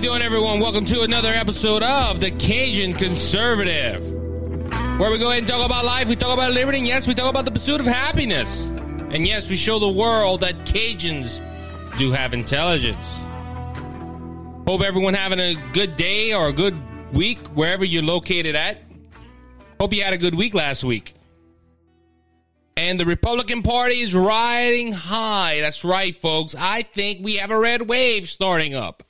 You doing, everyone? Welcome to another episode of the Cajun Conservative, where we go ahead and talk about life, we talk about liberty, and yes, we talk about the pursuit of happiness. And yes, we show the world that Cajuns do have intelligence. Hope everyone having a good day or a good week wherever you're located at. Hope you had a good week last week. And the Republican Party is riding high. That's right, folks. I think we have a red wave starting up.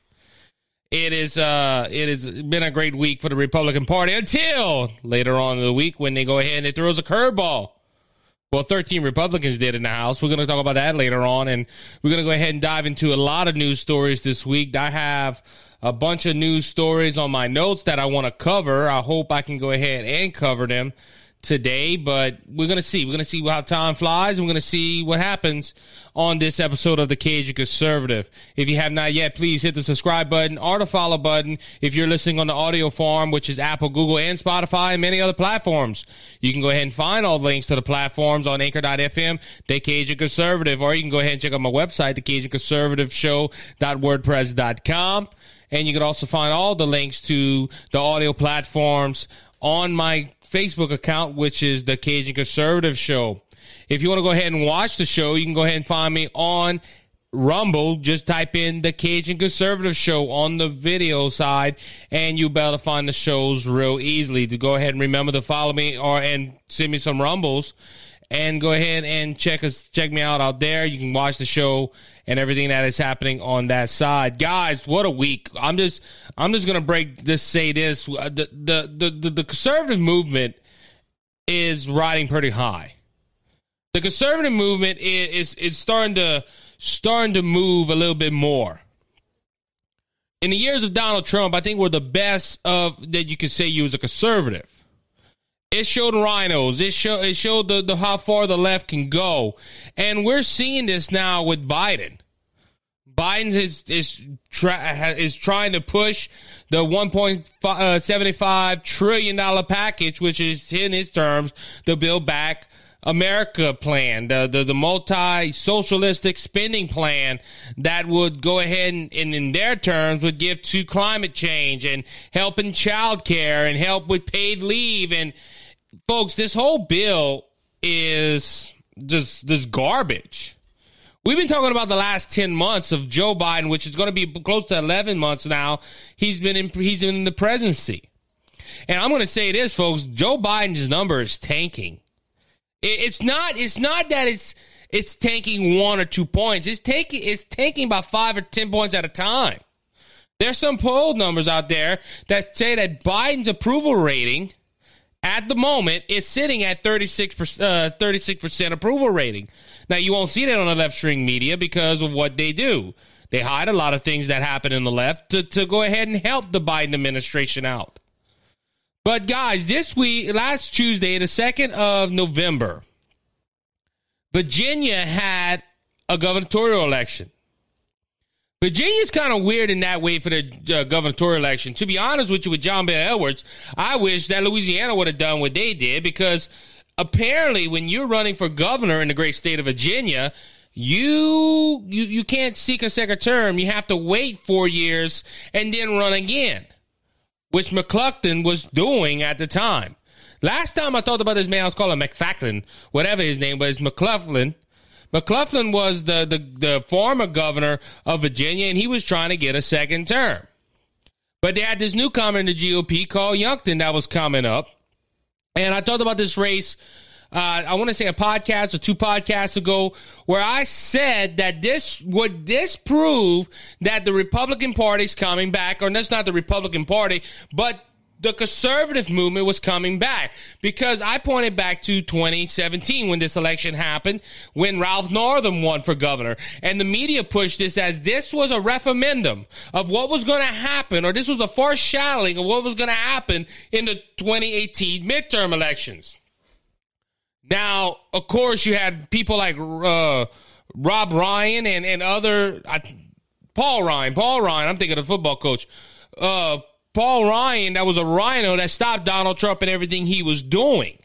It is uh it has been a great week for the Republican Party until later on in the week when they go ahead and it throws a curveball. Well, 13 Republicans did in the House. We're going to talk about that later on. And we're going to go ahead and dive into a lot of news stories this week. I have a bunch of news stories on my notes that I want to cover. I hope I can go ahead and cover them today, but we're going to see. We're going to see how time flies. And we're going to see what happens on this episode of the Cajun Conservative. If you have not yet, please hit the subscribe button or the follow button if you're listening on the audio form, which is Apple, Google, and Spotify, and many other platforms. You can go ahead and find all the links to the platforms on anchor.fm, The Cajun Conservative, or you can go ahead and check out my website, The Cajun Conservative Show.wordpress.com. And you can also find all the links to the audio platforms on my Facebook account, which is the Cajun Conservative Show. If you want to go ahead and watch the show, you can go ahead and find me on Rumble. Just type in the Cajun Conservative Show on the video side, and you'll be able to find the shows real easily. To go ahead and remember to follow me or and send me some rumbles, and go ahead and check us check me out out there. You can watch the show and everything that is happening on that side. Guys, what a week. I'm just I'm just gonna break this say this. Uh, the the the, the, the conservative movement is riding pretty high. The conservative movement is, is is starting to starting to move a little bit more. In the years of Donald Trump, I think we're the best of that you could say you was a conservative. It showed RINOs. It showed it showed the, the how far the left can go, and we're seeing this now with Biden. Biden is is is trying to push the one point uh, seventy five trillion dollar package, which is in his terms the Build Back America plan, the the, the multi socialistic spending plan that would go ahead and, and, in their terms would give to climate change and help in child care and help with paid leave and folks, this whole bill is just this garbage. We've been talking about the last 10 months of Joe Biden, which is going to be close to 11 months now. He's been in, he's in the presidency. And I'm going to say this, folks. Joe Biden's number is tanking. It's not, it's not that it's, it's tanking one or two points. It's taking, it's tanking about five or 10 points at a time. There's some poll numbers out there that say that Biden's approval rating at the moment is sitting at 36%, uh, 36% approval rating. Now, you won't see that on the left string media because of what they do. They hide a lot of things that happen in the left to, to go ahead and help the Biden administration out. But, guys, this week, last Tuesday, the 2nd of November, Virginia had a gubernatorial election. Virginia's kind of weird in that way for the uh, gubernatorial election. To be honest with you, with John Bel Edwards, I wish that Louisiana would have done what they did because apparently, when you're running for governor in the great state of Virginia, you you you can't seek a second term. You have to wait four years and then run again, which McClellan was doing at the time. Last time I talked about this man, I was calling McFacklin, whatever his name was, McClellan. McClellan was the, the, the former governor of Virginia, and he was trying to get a second term. But they had this newcomer in the GOP called Youngkin that was coming up. And I talked about this race, uh, I want to say a podcast or two podcasts ago, where I said that this would disprove that the Republican Party's coming back, or that's not the Republican Party, but the conservative movement was coming back because I pointed back to 2017 when this election happened, when Ralph Northam won for governor. And the media pushed this as this was a referendum of what was going to happen, or this was a foreshadowing of what was going to happen in the 2018 midterm elections. Now, of course, you had people like uh, Rob Ryan and, and other, uh, Paul Ryan, Paul Ryan, I'm thinking of the football coach. Uh, Paul Ryan, that was a RINO that stopped Donald Trump and everything he was doing.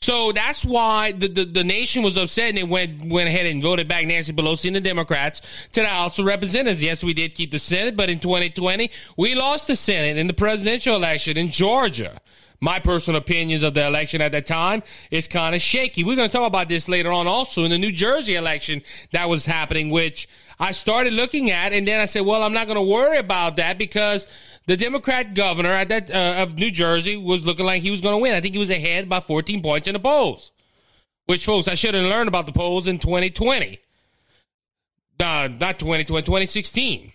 So that's why the, the, the, nation was upset and they went went ahead and voted back Nancy Pelosi and the Democrats to the House of Representatives. Yes, we did keep the Senate, but in 2020, we lost the Senate in the presidential election in Georgia. My personal opinions of the election at that time is kind of shaky. We're going to talk about this later on also in the New Jersey election that was happening, which I started looking at and then I said, well, I'm not going to worry about that because the Democrat governor at that uh, of New Jersey was looking like he was going to win. I think he was ahead by 14 points in the polls. Which, folks, I should have learned about the polls in 2020. Uh, not 2020, 2016.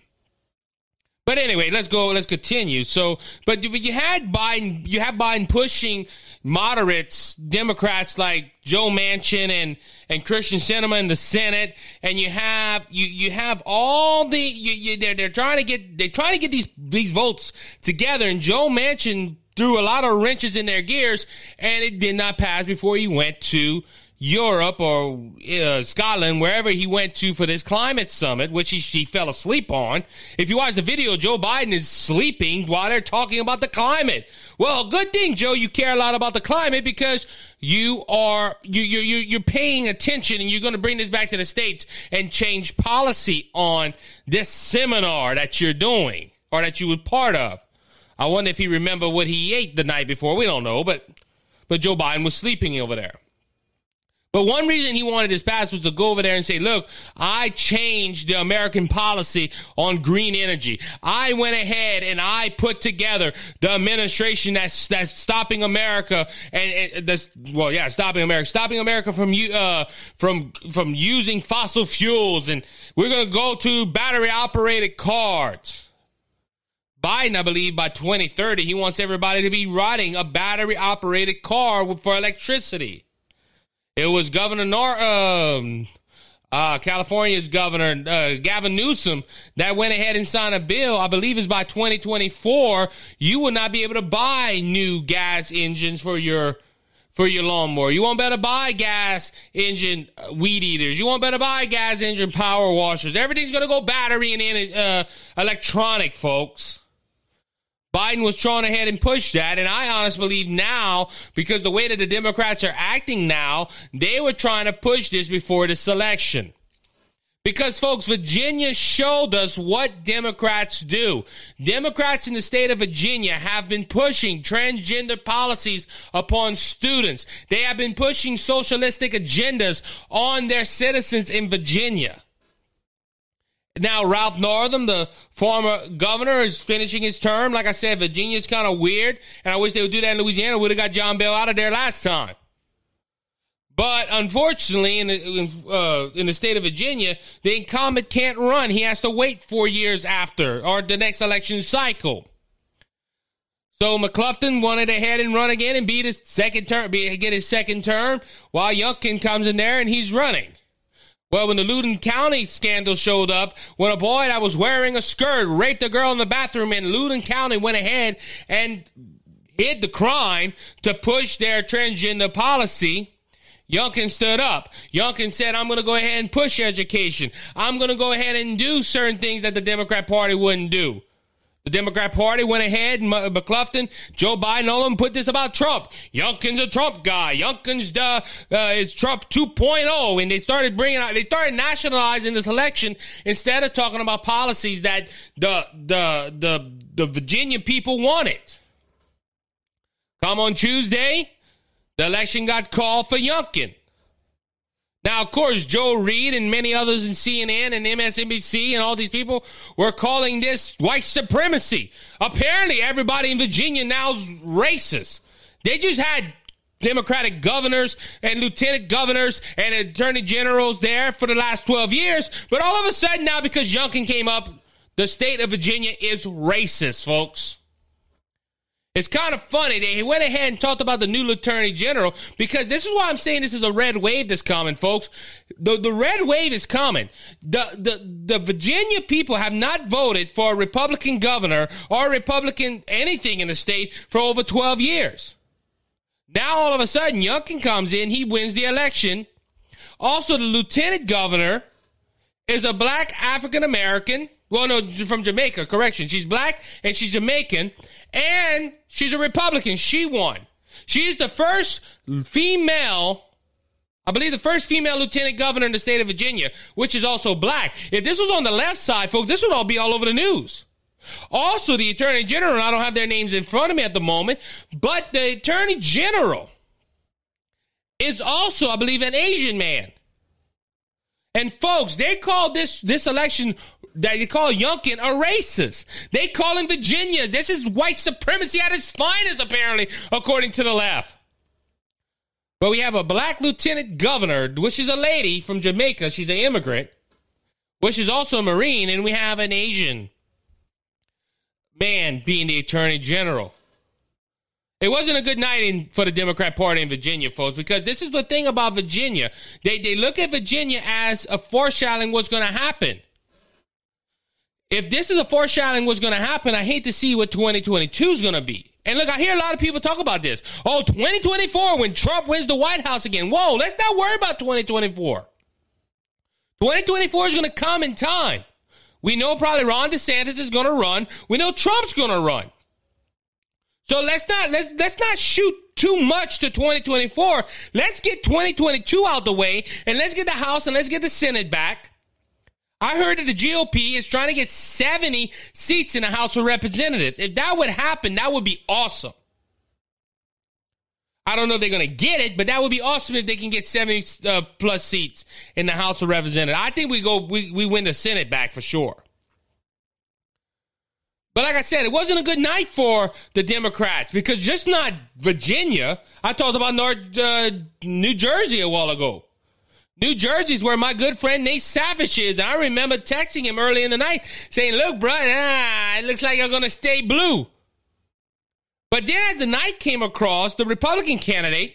But anyway, let's go. Let's continue. So, but you had Biden. You have Biden pushing moderates, Democrats like Joe Manchin and and Kyrsten Sinema in the Senate, and you have you you have all the you, you, they're they're trying to get they're trying to get these these votes together, and Joe Manchin threw a lot of wrenches in their gears, and it did not pass before he went to Europe or uh, Scotland, wherever he went to for this climate summit, which he, he fell asleep on. If you watch the video, Joe Biden is sleeping while they're talking about the climate. Well, good thing, Joe, you care a lot about the climate because you are you you you you're paying attention and you're going to bring this back to the states and change policy on this seminar that you're doing or that you were part of. I wonder if he remember what he ate the night before. We don't know, but but Joe Biden was sleeping over there. But one reason he wanted his pass was to go over there and say, look, I changed the American policy on green energy. I went ahead and I put together the administration that's, that's stopping America and, and that's, well, yeah, stopping America, stopping America from, you uh, from, from using fossil fuels. And we're going to go to battery operated cars. Biden, I believe, by 2030, he wants everybody to be riding a battery operated car for electricity. It was Governor Nor- um, uh, California's Governor uh, Gavin Newsom that went ahead and signed a bill. I believe is by 2024, you will not be able to buy new gas engines for your for your lawnmower. You won't better buy gas engine uh, weed eaters. You won't better buy gas engine power washers. Everything's gonna go battery and uh, electronic, folks. Biden was trying ahead and push that. And I honestly believe now, because the way that the Democrats are acting now, they were trying to push this before the election. Because, folks, Virginia showed us what Democrats do. Democrats in the state of Virginia have been pushing transgender policies upon students. They have been pushing socialistic agendas on their citizens in Virginia. Now, Ralph Northam, the former governor, is finishing his term. Like I said, Virginia's kind of weird, and I wish they would do that in Louisiana. Would have got John Bel out of there last time. But unfortunately, in the, uh, in, the state of Virginia, the incumbent can't run. He has to wait four years after or the next election cycle. So McClellan wanted to head and run again and beat his second term, get his second term, while Youngkin comes in there and he's running. Well, when the Loudoun County scandal showed up, when a boy that was wearing a skirt raped a girl in the bathroom, and Loudoun County went ahead and hid the crime to push their transgender policy, Youngkin stood up. Youngkin said, I'm going to go ahead and push education. I'm going to go ahead and do certain things that the Democrat Party wouldn't do. The Democrat Party went ahead and McClellan, Joe Biden, all of them put this about Trump. Youngkin's a Trump guy. Youngkin's the, uh, is Trump 2.0. And they started bringing out, they started nationalizing this election instead of talking about policies that the, the, the, the Virginia people wanted. Come on Tuesday, the election got called for Youngkin. Now, of course, Joy Reid and many others in CNN and MSNBC and all these people were calling this white supremacy. Apparently, everybody in Virginia now's racist. They just had Democratic governors and lieutenant governors and attorney generals there for the last 12 years. But all of a sudden now, because Youngkin came up, the state of Virginia is racist, folks. It's kind of funny. They went ahead and talked about the new attorney general because this is why I'm saying this is a red wave that's coming, folks. The, the red wave is coming. The, the, the Virginia people have not voted for a Republican governor or Republican anything in the state for over 12 years. Now all of a sudden, Youngkin comes in, he wins the election. Also, the lieutenant governor is a black African American well, no, from Jamaica. Correction. She's black and she's Jamaican and she's a Republican. She won. She's the first female, I believe the first female lieutenant governor in the state of Virginia, which is also black. If this was on the left side, folks, this would all be all over the news. Also, the attorney general, I don't have their names in front of me at the moment, but the attorney general is also, I believe, an Asian man. And folks, they call this this election that they call Youngkin a racist. They call him Virginia. This is white supremacy at its finest, apparently, according to the left. But we have a black lieutenant governor, which is a lady from Jamaica. She's an immigrant, which is also a Marine, and we have an Asian man being the attorney general. It wasn't a good night in, for the Democrat Party in Virginia, folks, because this is the thing about Virginia. They, they look at Virginia as a foreshadowing what's going to happen. If this is a foreshadowing what's going to happen, I hate to see what 2022 is going to be. And look, I hear a lot of people talk about this. Oh, 2024 when Trump wins the White House again. Whoa, let's not worry about 2024. 2024 is going to come in time. We know probably Ron DeSantis is going to run. We know Trump's going to run. So let's not let's let's not shoot too much to 2024. Let's get 2022 out the way and let's get the House and let's get the Senate back. I heard that the GOP is trying to get 70 seats in the House of Representatives. If that would happen, that would be awesome. I don't know if they're going to get it, but that would be awesome if they can get 70 uh, plus seats in the House of Representatives. I think we go we, we win the Senate back for sure. But like I said, it wasn't a good night for the Democrats because just not Virginia. I talked about North uh, New Jersey a while ago. New Jersey's where my good friend Nate Savage is. I remember texting him early in the night saying, "Look, bro, ah, it looks like you're gonna stay blue." But then as the night came across, the Republican candidate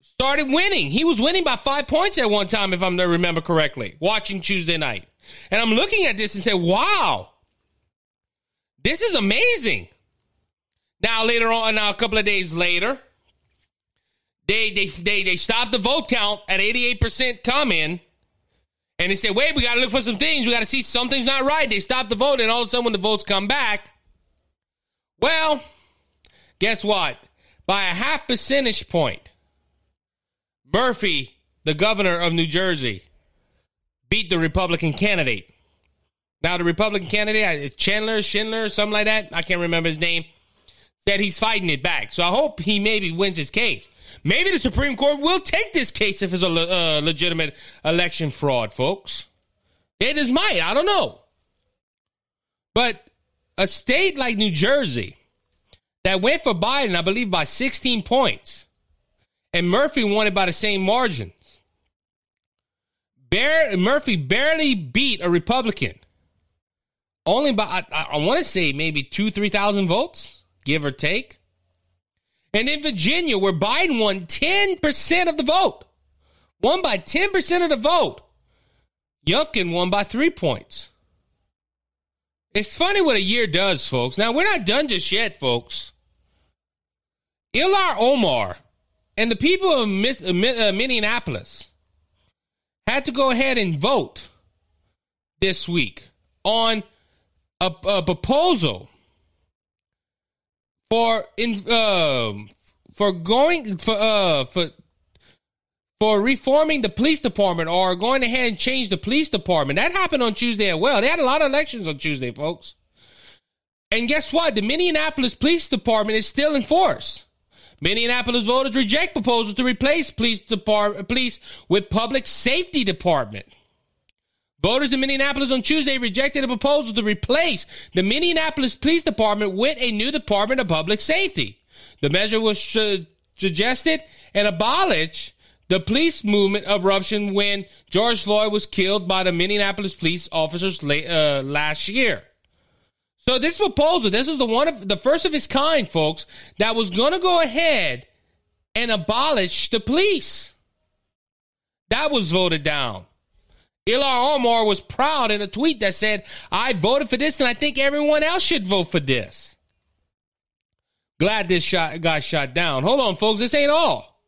started winning. He was winning by five points at one time, if I'm to remember correctly, watching Tuesday night. And I'm looking at this and say, wow, this is amazing. Now later on, now a couple of days later, they they they they stopped the vote count at 88% come in. And they said, wait, we gotta look for some things. We gotta see something's not right. They stopped the vote, and all of a sudden when the votes come back, well, guess what? By a half percentage point, Murphy, the governor of New Jersey, beat the Republican candidate. Now, the Republican candidate, uh, Chandler, Schindler, something like that, I can't remember his name, said he's fighting it back. So I hope he maybe wins his case. Maybe the Supreme Court will take this case if it's a uh, legitimate election fraud, folks. It is might. I don't know. But a state like New Jersey that went for Biden, I believe, by 16 points, and Murphy won it by the same margin. Bare, Murphy barely beat a Republican only by I, I want to say maybe two, three thousand votes, give or take. And in Virginia, where Biden won 10% of the vote, won by 10% of the vote, Youngkin won by three points. It's funny what a year does, folks. Now, we're not done just yet, folks. Ilhan Omar and the people of uh, uh, Minneapolis had to go ahead and vote this week on a, a proposal for in uh, for going for uh for for reforming the police department or going ahead and change the police department. That happened on Tuesday as well. They had a lot of elections on Tuesday, folks. And guess what? The Minneapolis Police Department is still in force. Minneapolis voters reject proposals to replace police department police with public safety department. Voters in Minneapolis on Tuesday rejected a proposal to replace the Minneapolis Police Department with a new Department of Public Safety. The measure was suggested and abolish the police movement eruption when George Floyd was killed by the Minneapolis police officers late, uh, last year. So this proposal, this is the one of the first of its kind, folks, that was going to go ahead and abolish the police. That was voted down. Ilhan Omar was proud in a tweet that said, I voted for this and I think everyone else should vote for this. Glad this shot got shot down. Hold on, folks. This ain't all.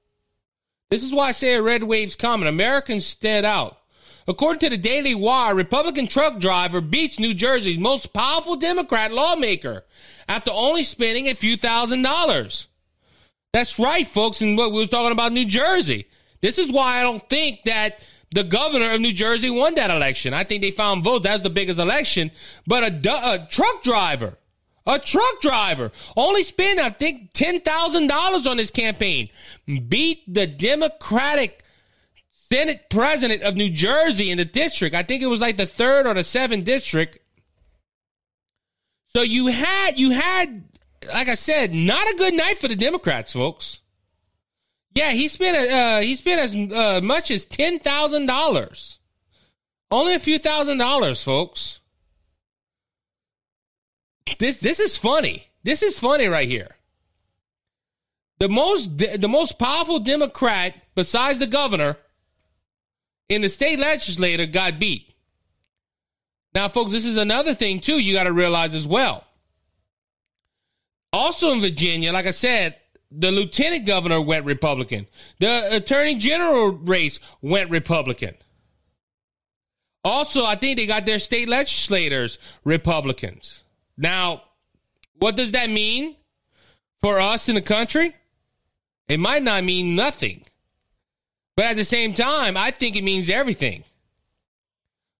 This is why I say red wave's coming. Americans stand out. According to the Daily Wire, Republican truck driver beats New Jersey's most powerful Democrat lawmaker after only spending a few thousand dollars. That's right, folks. And what we was talking about New Jersey. This is why I don't think that the governor of New Jersey won that election. I think they found votes. That's the biggest election. But a, a truck driver, a truck driver, only spent, I think, $10,000 on his campaign, beat the Democratic Senate president of New Jersey in the district. I think it was like the third or the seventh district. So you had, you had, like I said, not a good night for the Democrats, folks. Yeah, he spent uh, he spent as uh, much as ten thousand dollars. Only a few thousand dollars, folks. This this is funny. This is funny right here. The most the most powerful Democrat besides the governor in the state legislature got beat. Now, folks, this is another thing too. You got to realize as well. Also in Virginia, like I said, the lieutenant governor went Republican. The attorney general race went Republican. Also, I think they got their state legislators Republicans. Now, what does that mean for us in the country? It might not mean nothing. But at the same time, I think it means everything.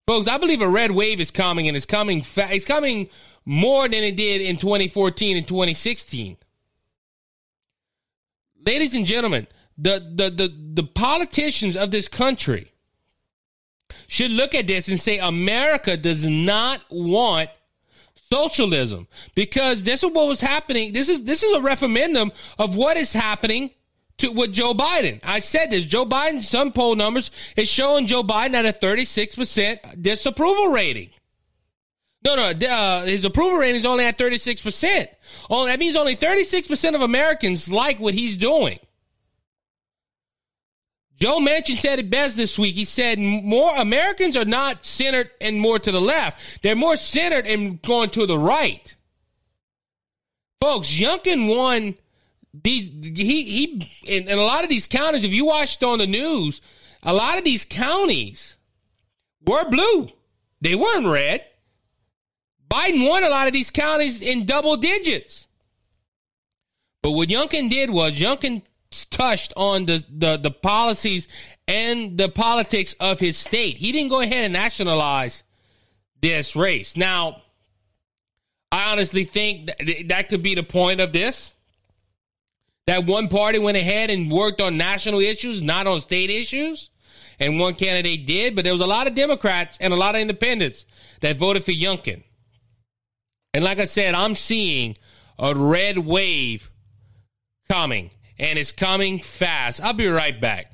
Folks, I believe a red wave is coming and it's coming fa- it's coming more than it did in 2014 and 2016 ladies and gentlemen, the, the, the, the politicians of this country should look at this and say America does not want socialism because this is what was happening. This is this is a referendum of what is happening to with Joe Biden. I said this. Joe Biden, some poll numbers is showing Joe Biden at a 36% disapproval rating. No, no, uh, his approval rating is only at 36%. Oh, that means only 36% of Americans like what he's doing. Joe Manchin said it best this week. He said more Americans are not centered and more to the left. They're more centered and going to the right. Folks, Youngkin won these he he in, in a lot of these counties, if you watched on the news, a lot of these counties were blue. They weren't red. Biden won a lot of these counties in double digits. But what Youngkin did was Youngkin touched on the, the, the policies and the politics of his state. He didn't go ahead and nationalize this race. Now, I honestly think that, that could be the point of this. That one party went ahead and worked on national issues, not on state issues. And one candidate did, but there was a lot of Democrats and a lot of independents that voted for Youngkin. And like I said, I'm seeing a red wave coming, and it's coming fast. I'll be right back.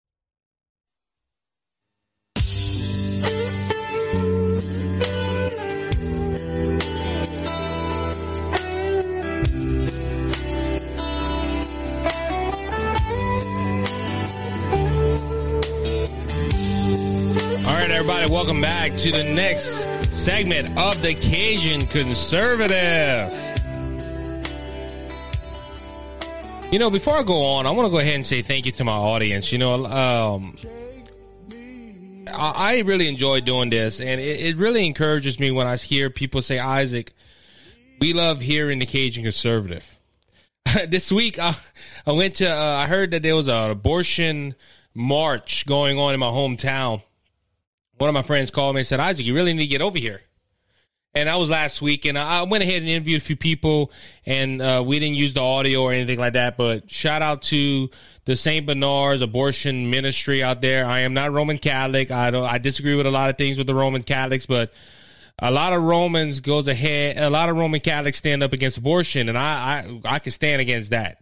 Everybody. Welcome back to the next segment of the Cajun Conservative. You know, before I go on, I want to go ahead and say thank you to my audience. You know, um, I, I, really enjoy doing this, and it, it, really encourages me when I hear people say, Isaac, we love hearing the Cajun Conservative. this week, I, I went to, uh, I heard that there was an abortion march going on in my hometown one of my friends called me and said, Isaac, you really need to get over here. And that was last week, and I went ahead and interviewed a few people, and uh, we didn't use the audio or anything like that. But shout out to the Saint Bernard's abortion ministry out there. I am not Roman Catholic. I don't. I disagree with a lot of things with the Roman Catholics, but a lot of Romans goes ahead. A lot of Roman Catholics stand up against abortion, and I I I can stand against that.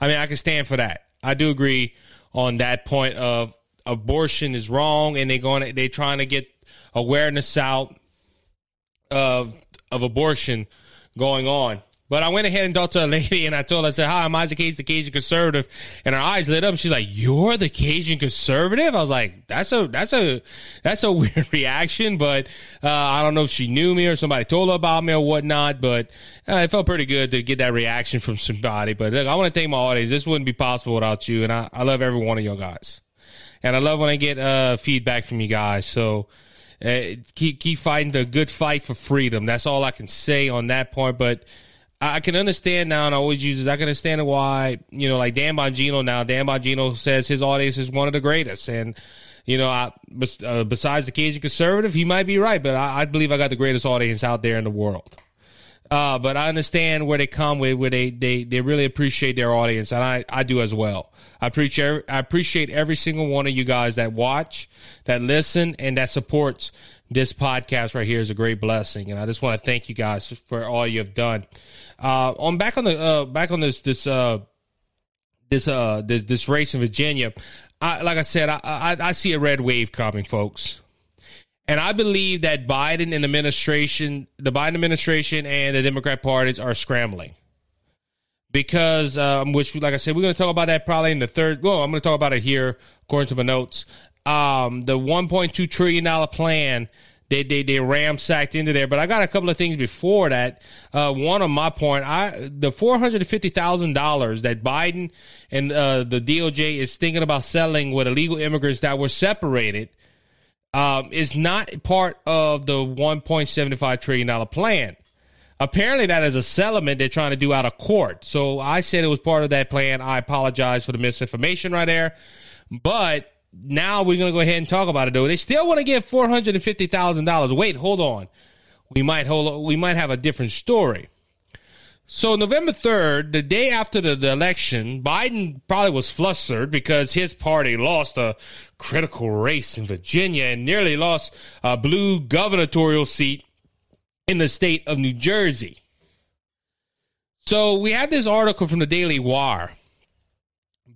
I mean, I can stand for that. I do agree on that point of abortion is wrong and they're going they trying to get awareness out of of abortion going on. But I went ahead and talked to a lady and I told her, I said, Hi, I'm Isaac Hayes, the Cajun conservative. And her eyes lit up. She's like, You're the Cajun conservative? I was like, That's a, that's a, that's a weird reaction. But, uh, I don't know if she knew me or somebody told her about me or whatnot. But uh, it felt pretty good to get that reaction from somebody. But look, I want to thank my audience. This wouldn't be possible without you. And I, I love every one of you guys. And I love when I get, uh, feedback from you guys. So, uh, keep keep fighting the good fight for freedom. That's all I can say on that point. But I can understand now, and I always use this. I can understand why you know, like Dan Bongino now. Dan Bongino says his audience is one of the greatest, and you know, I, uh, besides the Cajun conservative, he might be right, but I, I, believe I got the greatest audience out there in the world. Uh, but I understand where they come with, where they, they, they really appreciate their audience, and I, I do as well. I appreciate I appreciate every single one of you guys that watch, that listen, and that supports this podcast right here is a great blessing, and I just want to thank you guys for all you have done. Uh, on back on the uh, back on this this uh, this uh this this race in Virginia, I, like I said, I, I I see a red wave coming, folks. And I believe that Biden and administration, the Biden administration and the Democrat parties are scrambling because, um, which, like I said, we're going to talk about that probably in the third. Well, I'm going to talk about it here according to my notes. Um, the 1.2 trillion dollar plan they they they ramsacked into there. But I got a couple of things before that. Uh, one on my point, I the four hundred and fifty thousand dollars that Biden and uh, the DOJ is thinking about selling with illegal immigrants that were separated um, is not part of the 1.75 trillion dollar plan. Apparently, that is a settlement they're trying to do out of court. So I said it was part of that plan. I apologize for the misinformation right there. But now we're going to go ahead and talk about it, though. They still want to thousand dollars. Wait, hold on. We might hold. We might have a different story. So November 3rd, the day after the, the, election, Biden probably was flustered because his party lost a critical race in Virginia and nearly lost a blue gubernatorial seat in the state of New Jersey. So we had this article from the Daily Wire.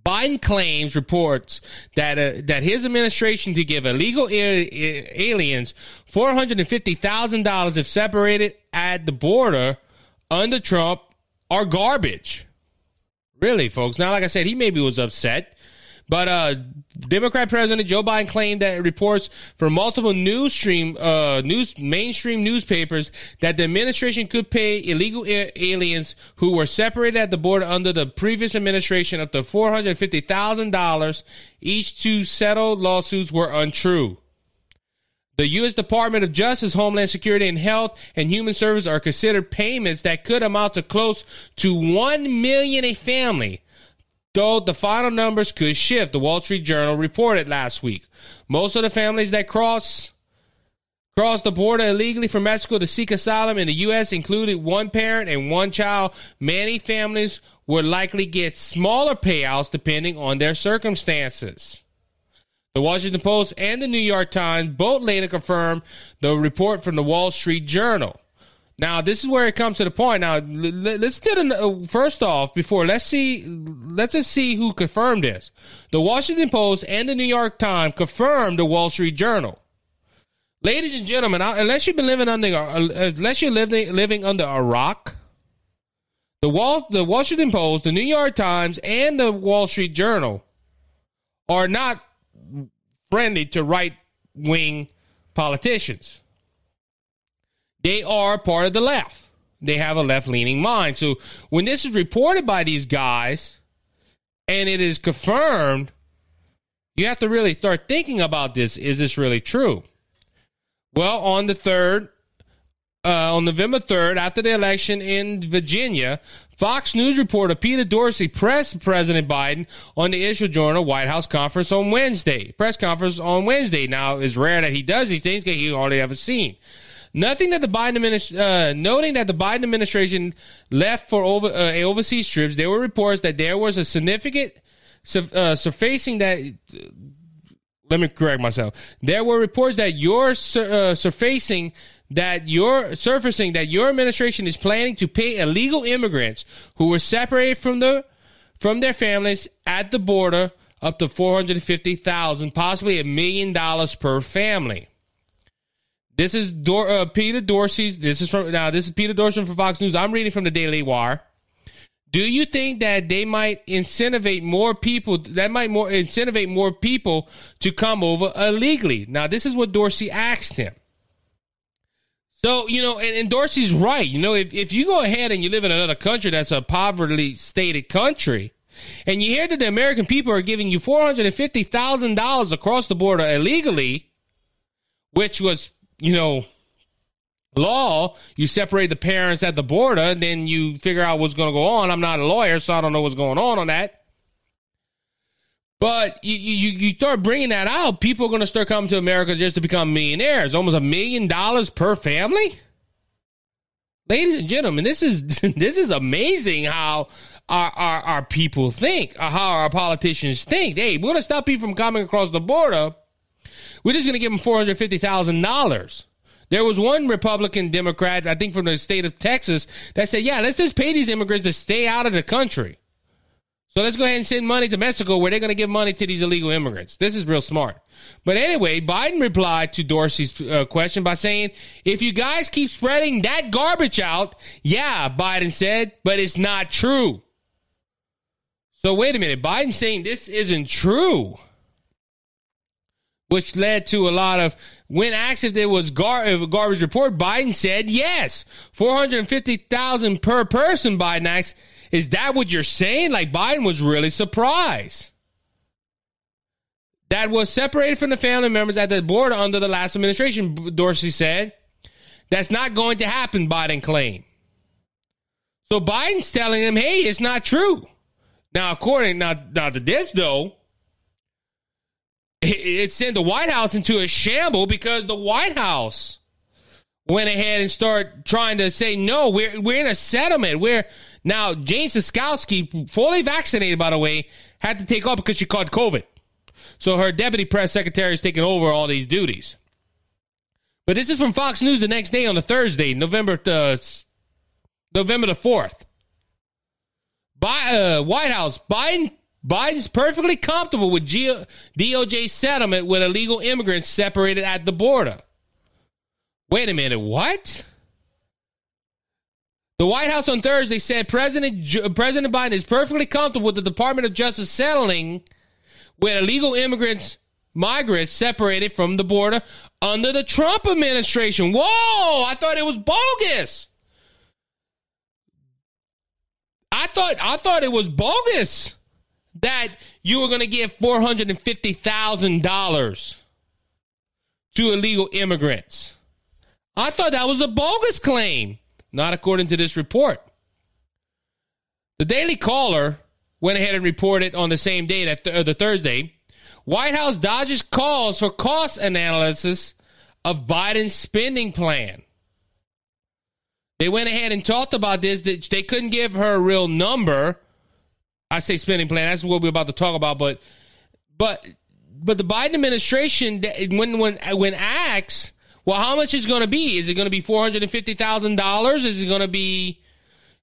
Biden claims reports that uh, that his administration to give illegal aliens four hundred and fifty thousand dollars if separated at the border under Trump are garbage. Really, folks. Now, like I said, he maybe was upset. But uh, Democrat President Joe Biden claimed that reports from multiple news stream, uh, news mainstream newspapers that the administration could pay illegal a- aliens who were separated at the border under the previous administration up to four hundred fifty thousand dollars each to settle lawsuits were untrue. The U.S. Department of Justice, Homeland Security, and Health and Human Services are considered payments that could amount to close to one million a family. Though the final numbers could shift, the Wall Street Journal reported last week. Most of the families that cross cross the border illegally from Mexico to seek asylum in the U.S. included one parent and one child. Many families would likely get smaller payouts depending on their circumstances. The Washington Post and the New York Times both later confirmed the report from the Wall Street Journal. Now, this is where it comes to the point. Now, let's get an, uh, first off before let's see let's just see who confirmed this. The Washington Post and the New York Times confirmed the Wall Street Journal. Ladies and gentlemen, unless you've been living under uh, unless you're living living under a rock, the Wall the Washington Post, the New York Times, and the Wall Street Journal are not friendly to right wing politicians. They are part of the left. They have a left leaning mind. So when this is reported by these guys and it is confirmed, you have to really start thinking about this. Is this really true? Well, on the 3rd, uh, on November 3rd, after the election in Virginia, Fox News reporter Peter Dorsey pressed President Biden on the issue during a White House conference on Wednesday. Press conference on Wednesday. Now, it's rare that he does these things because he already ever seen. Nothing that the Biden administration, uh, noting that the Biden administration left for over uh, overseas trips, there were reports that there was a significant uh, surfacing that let me correct myself. There were reports that you're uh, surfacing that you're surfacing that your administration is planning to pay illegal immigrants who were separated from the from their families at the border up to 450,000 possibly a million dollars per family. This is Dor- uh, Peter Dorsey's. This is from now. This is Peter Dorsey from Fox News. I'm reading from the Daily Wire. Do you think that they might incentivate more people? That might more incentivate more people to come over illegally. Now, this is what Dorsey asked him. So, you know, and, and Dorsey's right. You know, if, if you go ahead and you live in another country that's a poverty stated country, and you hear that the American people are giving you $450,000 across the border illegally, which was, you know, law, you separate the parents at the border, then you figure out what's going to go on. I'm not a lawyer, so I don't know what's going on on that. But you, you, you start bringing that out, people are going to start coming to America just to become millionaires. Almost a million dollars per family. Ladies and gentlemen, this is this is amazing how our, our, our people think, uh, how our politicians think. Hey, we're going to stop people from coming across the border. We're just going to give them four hundred fifty thousand dollars. There was one Republican Democrat, I think from the state of Texas, that said, "Yeah, let's just pay these immigrants to stay out of the country." So let's go ahead and send money to Mexico where they're going to give money to these illegal immigrants. This is real smart. But anyway, Biden replied to Dorsey's uh, question by saying, if you guys keep spreading that garbage out, yeah, Biden said, but it's not true. So wait a minute. Biden saying this isn't true, which led to a lot of when asked if there was gar- a garbage report, Biden said yes, 450,000 per person. Biden asked, is that what you're saying? Like Biden was really surprised. That was separated from the family members at the border under the last administration, Dorsey said. That's not going to happen, Biden claimed. So Biden's telling him, hey, it's not true. Now, according now, now to this though, it, it sent the White House into a shamble because the White House went ahead and started trying to say, no, we're we're in a settlement. We're now, Jane Siskowski, fully vaccinated, by the way, had to take off because she caught COVID. So her deputy press secretary is taking over all these duties. But this is from Fox News the next day on the Thursday, November uh, November the fourth. By uh, White House, Biden Biden's perfectly comfortable with G- DOJ settlement with illegal immigrants separated at the border. Wait a minute, what? The White House on Thursday said President uh, President Biden is perfectly comfortable with the Department of Justice settling with illegal immigrants, migrants separated from the border under the Trump administration. Whoa! I thought it was bogus. I thought I thought it was bogus that you were going to give four hundred and fifty thousand dollars to illegal immigrants. I thought that was a bogus claim. Not according to this report. The Daily Caller went ahead and reported on the same day, that th- uh, the Thursday, White House dodges calls for cost analysis of Biden's spending plan. They went ahead and talked about this. That they couldn't give her a real number. I say spending plan. That's what we're about to talk about. But, but, but the Biden administration, when when when asked well, how much is it going to be? Is it going to be four hundred and fifty thousand dollars? Is it going to be,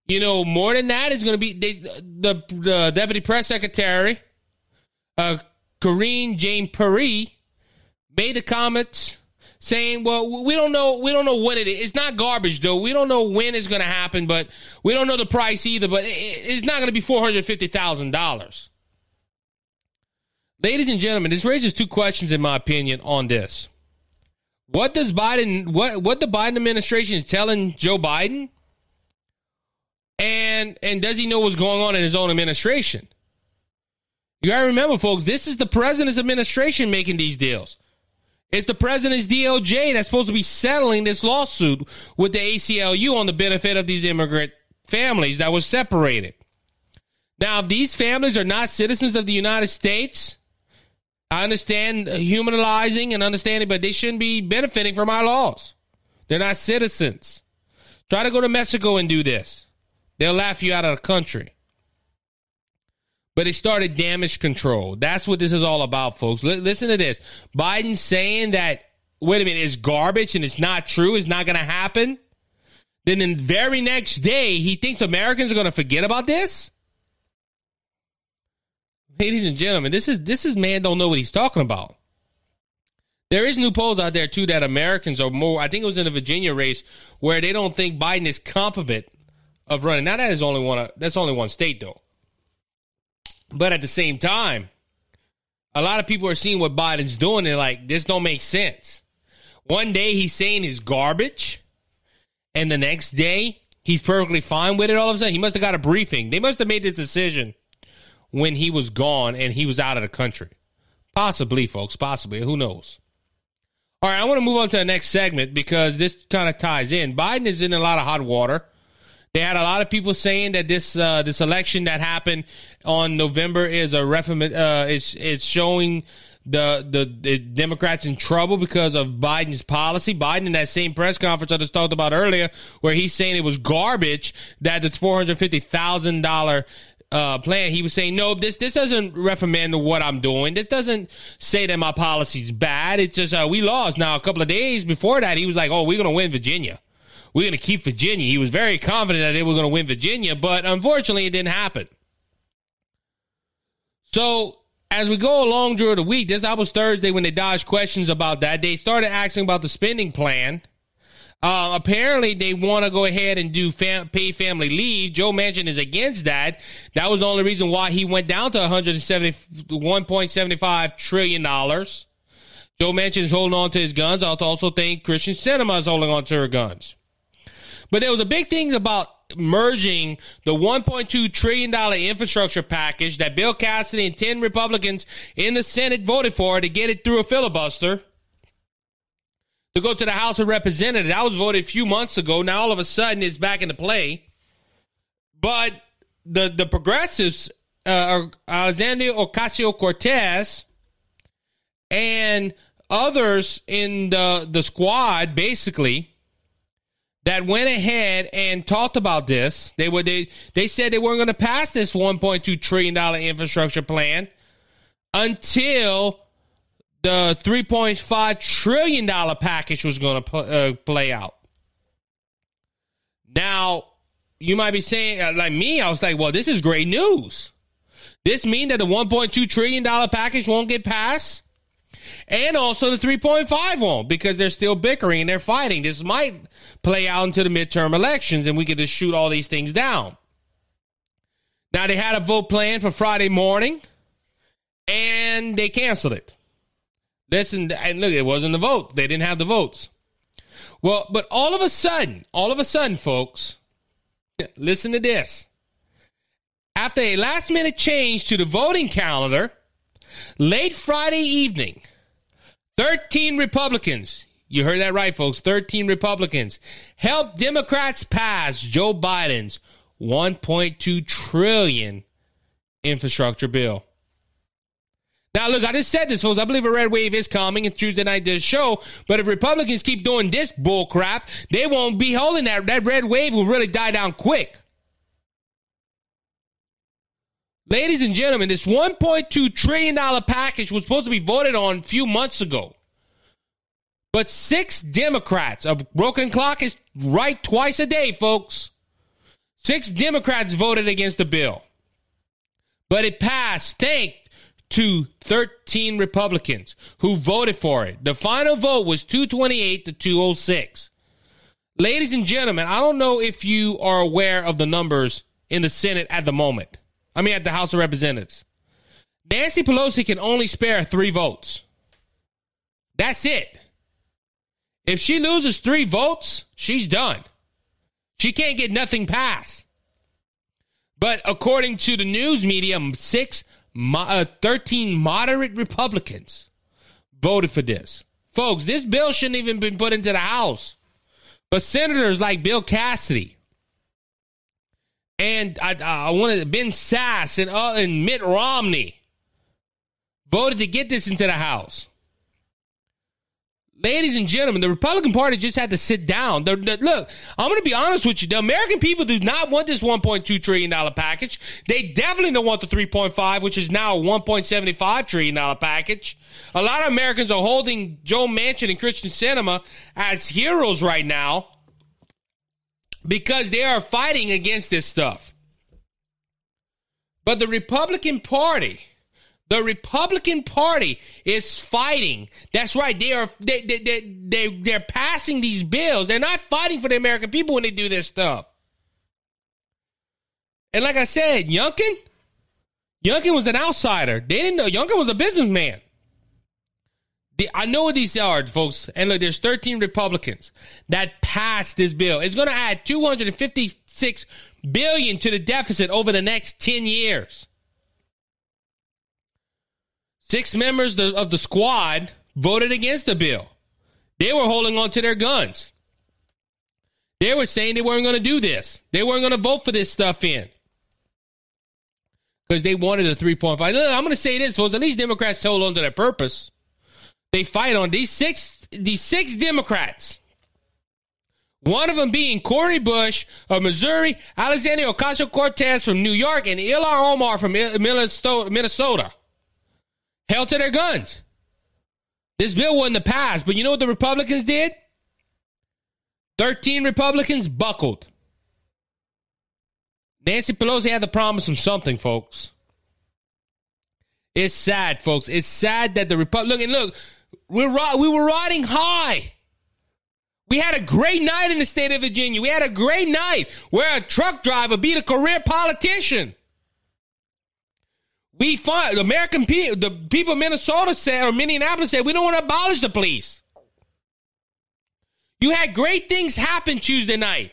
you know, more than that? Is going to be they, the the deputy press secretary, uh, Karine Jean-Pierre, made a comment saying, "Well, we don't know. We don't know what it is. It's not garbage, though. We don't know when it's going to happen, but we don't know the price either. But it's not going to be four hundred fifty thousand dollars." Ladies and gentlemen, this raises two questions, in my opinion, on this. What does Biden what what the Biden administration is telling Joe Biden? And and does he know what's going on in his own administration? You gotta remember, folks, this is the president's administration making these deals. It's the president's DOJ that's supposed to be settling this lawsuit with the ACLU on the benefit of these immigrant families that were separated. Now, if these families are not citizens of the United States, I understand humanizing and understanding, but they shouldn't be benefiting from our laws. They're not citizens. Try to go to Mexico and do this. They'll laugh you out of the country. But it started damage control. That's what this is all about, folks. L- listen to this. Biden saying that, wait a minute, it's garbage and it's not true, it's not going to happen. Then the very next day, he thinks Americans are going to forget about this? Ladies and gentlemen, this is this is man don't know what he's talking about. There is new polls out there too that Americans are more. I think it was in the Virginia race where they don't think Biden is competent of running. Now that is only one. That's only one state though. But at the same time, a lot of people are seeing what Biden's doing and like this don't make sense. One day he's saying he's garbage, and the next day he's perfectly fine with it. All of a sudden, he must have got a briefing. They must have made this decision when he was gone and he was out of the country. Possibly, folks. Possibly. Who knows? All right, I want to move on to the next segment because this kind of ties in. Biden is in a lot of hot water. They had a lot of people saying that this uh, this election that happened on November is a reform. Uh, it's it's showing the, the the Democrats in trouble because of Biden's policy. Biden in that same press conference I just talked about earlier, where he's saying it was garbage that the four hundred fifty thousand dollar uh, plan, he was saying, no, this this doesn't recommend what I'm doing. This doesn't say that my policy's bad. It's just uh, we lost. Now, a couple of days before that, he was like, oh, we're to win Virginia. We're to keep Virginia. He was very confident that they were to win Virginia, but unfortunately, it didn't happen. So as we go along during the week, this that was Thursday when they dodged questions about that. They started asking about the spending plan. Uh, apparently, they want to go ahead and do fam- pay family leave. Joe Manchin is against that. That was the only reason why he went down to 171.75 trillion dollars. Joe Manchin is holding on to his guns. I also think Kyrsten Sinema is holding on to her guns. But there was a big thing about merging the $1.2 trillion infrastructure package that Bill Cassidy and 10 Republicans in the Senate voted for to get it through a filibuster to go to the House of Representatives. That was voted a few months ago. Now all of a sudden it's back into play. But the the progressives, uh, Alexandria Ocasio Cortez, and others in the the squad, basically, that went ahead and talked about this. They were they they said they weren't going to pass this 1.2 trillion dollar infrastructure plan until the 3.5 trillion dollar package was going to uh, play out. Now, you might be saying uh, like me, I was like, "Well, this is great news." This means that the 1.2 trillion dollar package won't get passed? And also the 3.5 won't because they're still bickering and they're fighting. This might play out into the midterm elections and we could just shoot all these things down. Now they had a vote planned for Friday morning and they canceled it. Listen, and look, it wasn't the vote. They didn't have the votes. Well, but all of a sudden, all of a sudden, folks, listen to this. After a last minute change to the voting calendar, late Friday evening, 13 Republicans, you heard that right, folks, 13 Republicans helped Democrats pass Joe Biden's 1.2 trillion infrastructure bill. Now, look, I just said this, folks. I believe a red wave is coming and Tuesday night this show. But if Republicans keep doing this bull crap, they won't be holding that. That red wave will really die down quick. Ladies and gentlemen, this $1.2 trillion package was supposed to be voted on a few months ago. But six Democrats, a broken clock is right twice a day, folks. Six Democrats voted against the bill. But it passed thanks to 13 Republicans who voted for it. The final vote was 228 to 206. Ladies and gentlemen, I don't know if you are aware of the numbers in the Senate at the moment. I mean, at the House of Representatives. Nancy Pelosi can only spare three votes. That's it. If she loses three votes, she's done. She can't get nothing passed. But according to the news media, six, uh, 13 moderate Republicans voted for this. Folks, this bill shouldn't even been put into the House. But senators like Bill Cassidy and I, I wanted Ben Sasse and, uh, and Mitt Romney voted to get this into the House. Ladies and gentlemen, the Republican Party just had to sit down. They're, they're, look, I'm going to be honest with you. The American people do not want this $1.2 trillion package. They definitely don't want the 3.5, which is now a $1.75 trillion package. A lot of Americans are holding Joe Manchin and Kyrsten Sinema as heroes right now because they are fighting against this stuff. But the Republican Party The Republican Party is fighting. That's right. They are they they they, they they're passing these bills. They're not fighting for the American people when they do this stuff. And like I said, Youngkin, Youngkin was an outsider. They didn't know Youngkin was a businessman. The, I know what these are, folks. And look, there's 13 Republicans that passed this bill. It's going to add 256 billion to the deficit over the next 10 years. Six members of the squad voted against the bill. They were holding on to their guns. They were saying they weren't going to do this. They weren't going to vote for this stuff in because they wanted a 3.5. I'm going to say this, folks. At least Democrats hold on to their purpose. They fight on these six these six Democrats. One of them being Cori Bush of Missouri, Alexandria Ocasio Cortez from New York, and Ilhan Omar from Minnesota. Held to their guns. This bill wasn't passed, but you know what the Republicans did? 13 Republicans buckled. Nancy Pelosi had to promise them something, folks. It's sad, folks. It's sad that the Republican look, we're we were riding high. We had a great night in the state of Virginia. We had a great night where a truck driver beat a career politician. We find American people, the people of Minnesota said, or Minneapolis said, we don't want to abolish the police. You had great things happen Tuesday night.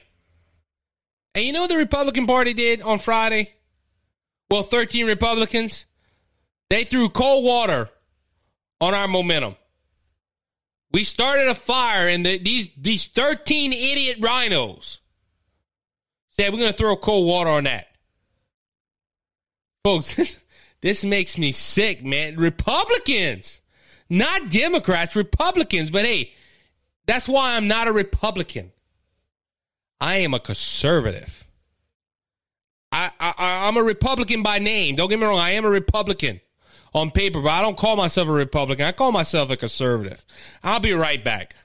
And you know what the Republican Party did on Friday? Well, 13 Republicans, they threw cold water on our momentum. We started a fire, and the, these these 13 idiot RINOs said we're going to throw cold water on that. Folks, this makes me sick, man. Republicans, not Democrats, Republicans. But hey, that's why I'm not a Republican. I am a conservative. I, I I'm a Republican by name. Don't get me wrong. I am a Republican on paper, but I don't call myself a Republican. I call myself a conservative. I'll be right back.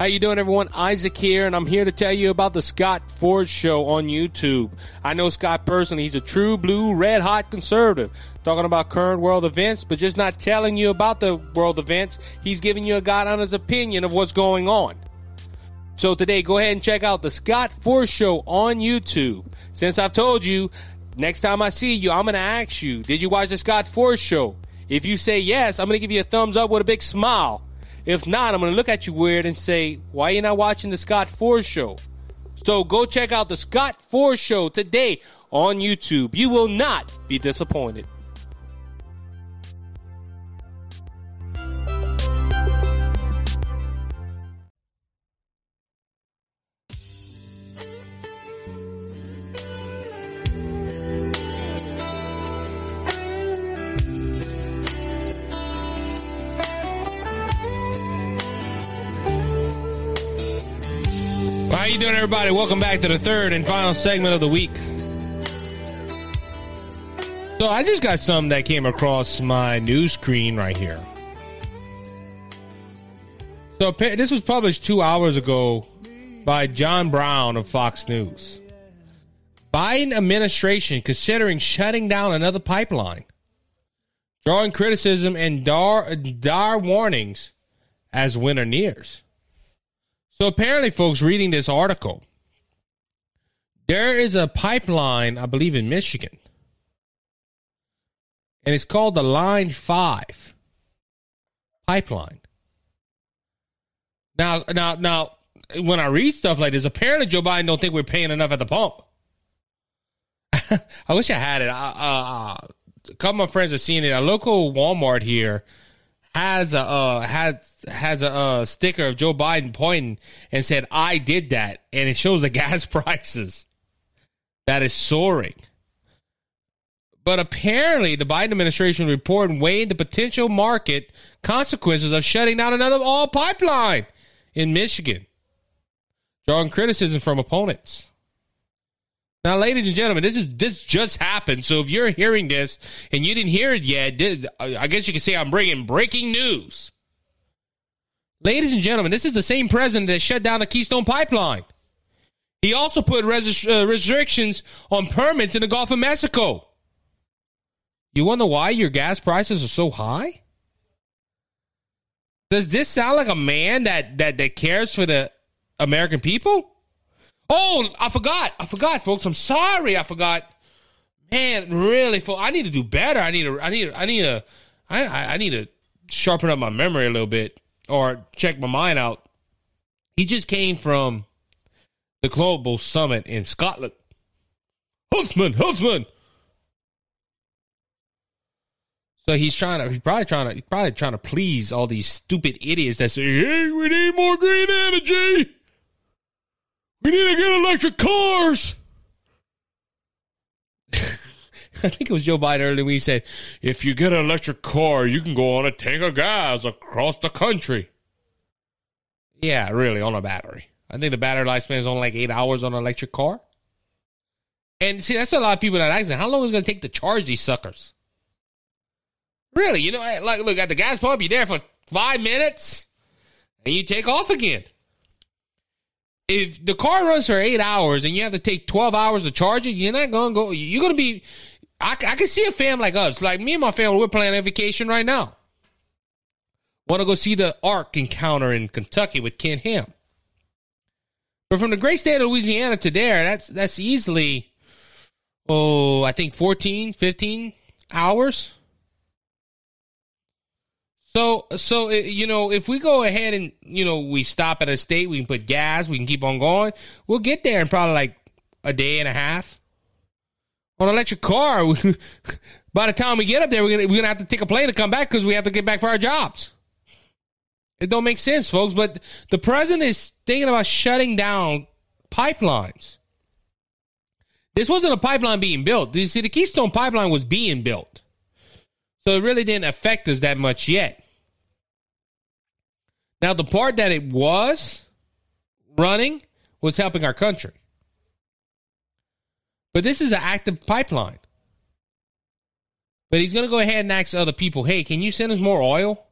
How you doing, everyone? Isaac here, and I'm here to tell you about the Scott Ford Show on YouTube. I know Scott personally; he's a true blue, red hot conservative, talking about current world events, but just not telling you about the world events. He's giving you a God honest opinion of what's going on. So today, go ahead and check out the Scott Ford Show on YouTube. Since I've told you, next time I see you, I'm going to ask you, did you watch the Scott Ford Show? If you say yes, I'm going to give you a thumbs up with a big smile. If not, I'm going to look at you weird and say, why are you not watching the Scott Ford Show? So go check out the Scott Ford Show today on YouTube. You will not be disappointed. Everybody? Welcome back to the third and final segment of the week. So I just got some that came across my news screen right here. So this was published two hours ago by John Brown of Fox News. Biden administration considering shutting down another pipeline, drawing criticism and dar, dar warnings as winter nears. So apparently, folks, reading this article, there is a pipeline, I believe, in Michigan, and it's called the Line Five pipeline. Now, now, now, when I read stuff like this, apparently Joe Biden don't think we're paying enough at the pump. I wish I had it. Uh, uh, a couple of my friends have seen it. A local Walmart here has a uh, has has a uh, sticker of Joe Biden pointing and said, "I did that," and it shows the gas prices that is soaring. But apparently, the Biden administration report weighed the potential market consequences of shutting down another oil pipeline in Michigan, drawing criticism from opponents. Now, ladies and gentlemen, this is this just happened. So if you're hearing this and you didn't hear it yet, I guess you can say I'm bringing breaking news. Ladies and gentlemen, this is the same president that shut down the Keystone Pipeline. He also put res- uh, restrictions on permits in the Gulf of Mexico. You wonder why your gas prices are so high? Does this sound like a man that that that cares for the American people? Oh, I forgot. I forgot, folks. I'm sorry. I forgot. Man, really, folks. I need to do better. I need to. I need. I need to. I, I need to sharpen up my memory a little bit or check my mind out. He just came from the global summit in Scotland. Huffman, Huffman. So he's trying to, he's probably trying to, he's probably trying to please all these stupid idiots that say, "Hey, we need more green energy. We need to get electric cars." I think it was Joe Biden earlier when he said, "If you get an electric car, you can go on a tank of gas across the country." Yeah, really, on a battery. I think the battery lifespan is only like eight hours on an electric car. And see, that's a lot of people that ask, how long is it going to take to charge these suckers? Really, you know, like look at the gas pump, you're there for five minutes, and you take off again. If the car runs for eight hours and you have to take twelve hours to charge it, you're not going to go. You're going to be. I, I can see a fam like us, like me and my family. We're planning a vacation right now. Want to go see the Ark encounter in Kentucky with Ken Ham. But from the great state of Louisiana to there, that's that's easily, oh, I think 14, 15 hours. So, so uh, you know, if we go ahead and you know we stop at a state, we can put gas, we can keep on going. We'll get there in probably like a day and a half. On an electric car, by the time we get up there, we're gonna we're gonna have to take a plane to come back because we have to get back for our jobs. It don't make sense, folks. But the president is thinking about shutting down pipelines. This wasn't a pipeline being built. You see, the Keystone Pipeline was being built. So it really didn't affect us that much yet. Now, the part that it was running was helping our country. But this is an active pipeline. But he's going to go ahead and ask other people, hey, can you send us more oil?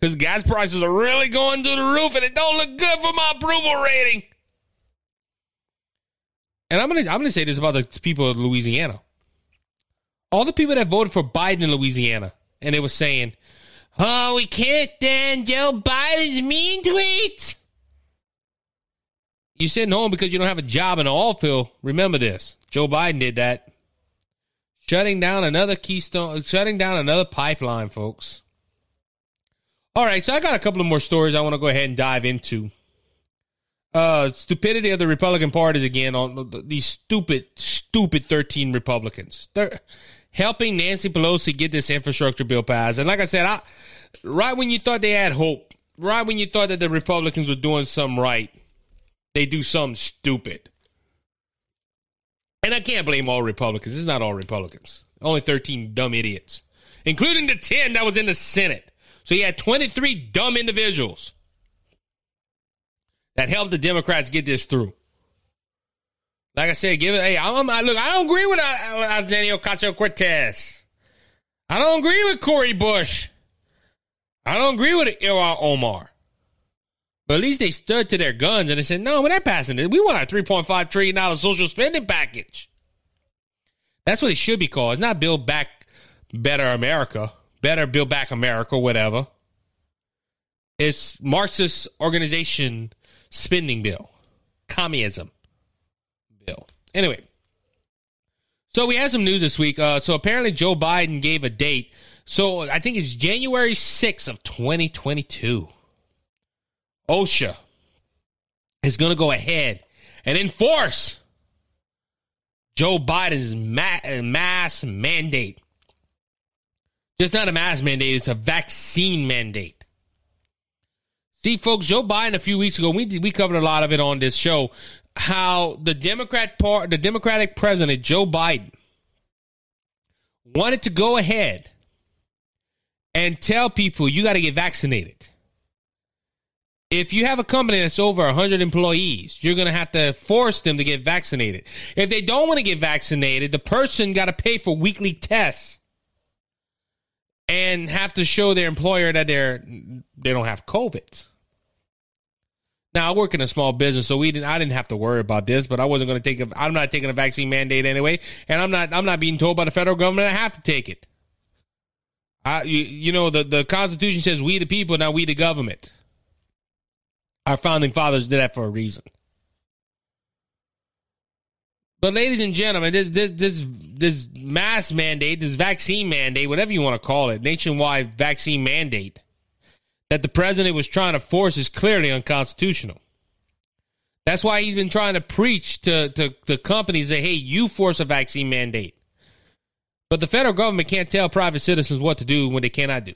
Because gas prices are really going to the roof and it don't look good for my approval rating. And I'm gonna I'm gonna say this about the people of Louisiana. All the people that voted for Biden in Louisiana, and they were saying, "Oh, we can't stand Joe Biden's mean tweets." You're sitting home because you don't have a job in the oil field. Remember this: Joe Biden did that, shutting down another Keystone, shutting down another pipeline, folks. All right, so I got a couple of more stories I want to go ahead and dive into. Uh, stupidity of the Republican parties again on these stupid, stupid 13 Republicans. They're helping Nancy Pelosi get this infrastructure bill passed. And like I said, I, right when you thought they had hope, right when you thought that the Republicans were doing something right, they do something stupid. And I can't blame all Republicans. It's not all Republicans. Only 13 dumb idiots, including the 10 that was in the Senate. So you had 23 dumb individuals that helped the Democrats get this through. Like I said, give it. Hey, I'm, I, look. I don't agree with uh, Alexandria Ocasio Cortez. I don't agree with Cori Bush. I don't agree with Ilhan Omar. But at least they stood to their guns and they said, "No, we're not passing it. We want our 3.5 trillion dollar social spending package." That's what it should be called. It's not Build Back Better America better build back America, whatever. It's Marxist organization spending bill, communism Anyway, so we had some news this week. Uh, so apparently Joe Biden gave a date. So I think it's January 6th of 2022. OSHA is going to go ahead and enforce Joe Biden's mass mandate it's not a mass mandate, it's a vaccine mandate. See, folks, Joe Biden a few weeks ago, we we covered a lot of it on this show, how the Democrat part, the Democratic president, Joe Biden, wanted to go ahead and tell people you got to get vaccinated. If you have a company that's over 100 employees, you're going to have to force them to get vaccinated. If they don't want to get vaccinated, the person got to pay for weekly tests and have to show their employer that they're they don't have COVID. Now I work in a small business, so we didn't. I didn't have to worry about this, but I wasn't going to take. A, I'm not taking a vaccine mandate anyway, and I'm not. I'm not being told by the federal government I have to take it. I, you, you know, the the Constitution says we the people, not we the government. Our founding fathers did that for a reason. But ladies and gentlemen, this this this this mass mandate, this vaccine mandate, whatever you want to call it, nationwide vaccine mandate that the president was trying to force is clearly unconstitutional. That's why he's been trying to preach to, to, to companies that, hey, you force a vaccine mandate. But the federal government can't tell private citizens what to do when they cannot do.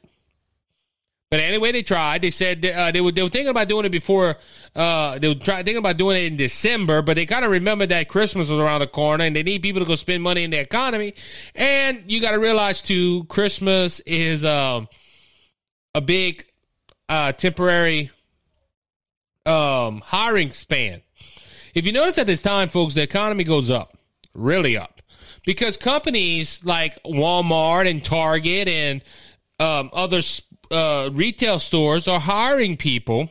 But anyway, they tried. They said uh, they were they were thinking about doing it before. Uh, they were try, thinking about doing it in December, but they kind of remembered that Christmas was around the corner, and they need people to go spend money in the economy. And you got to realize too, Christmas is um, a big uh, temporary um, hiring span. If you notice at this time, folks, the economy goes up, really up, because companies like Walmart and Target and um, other uh, retail stores are hiring people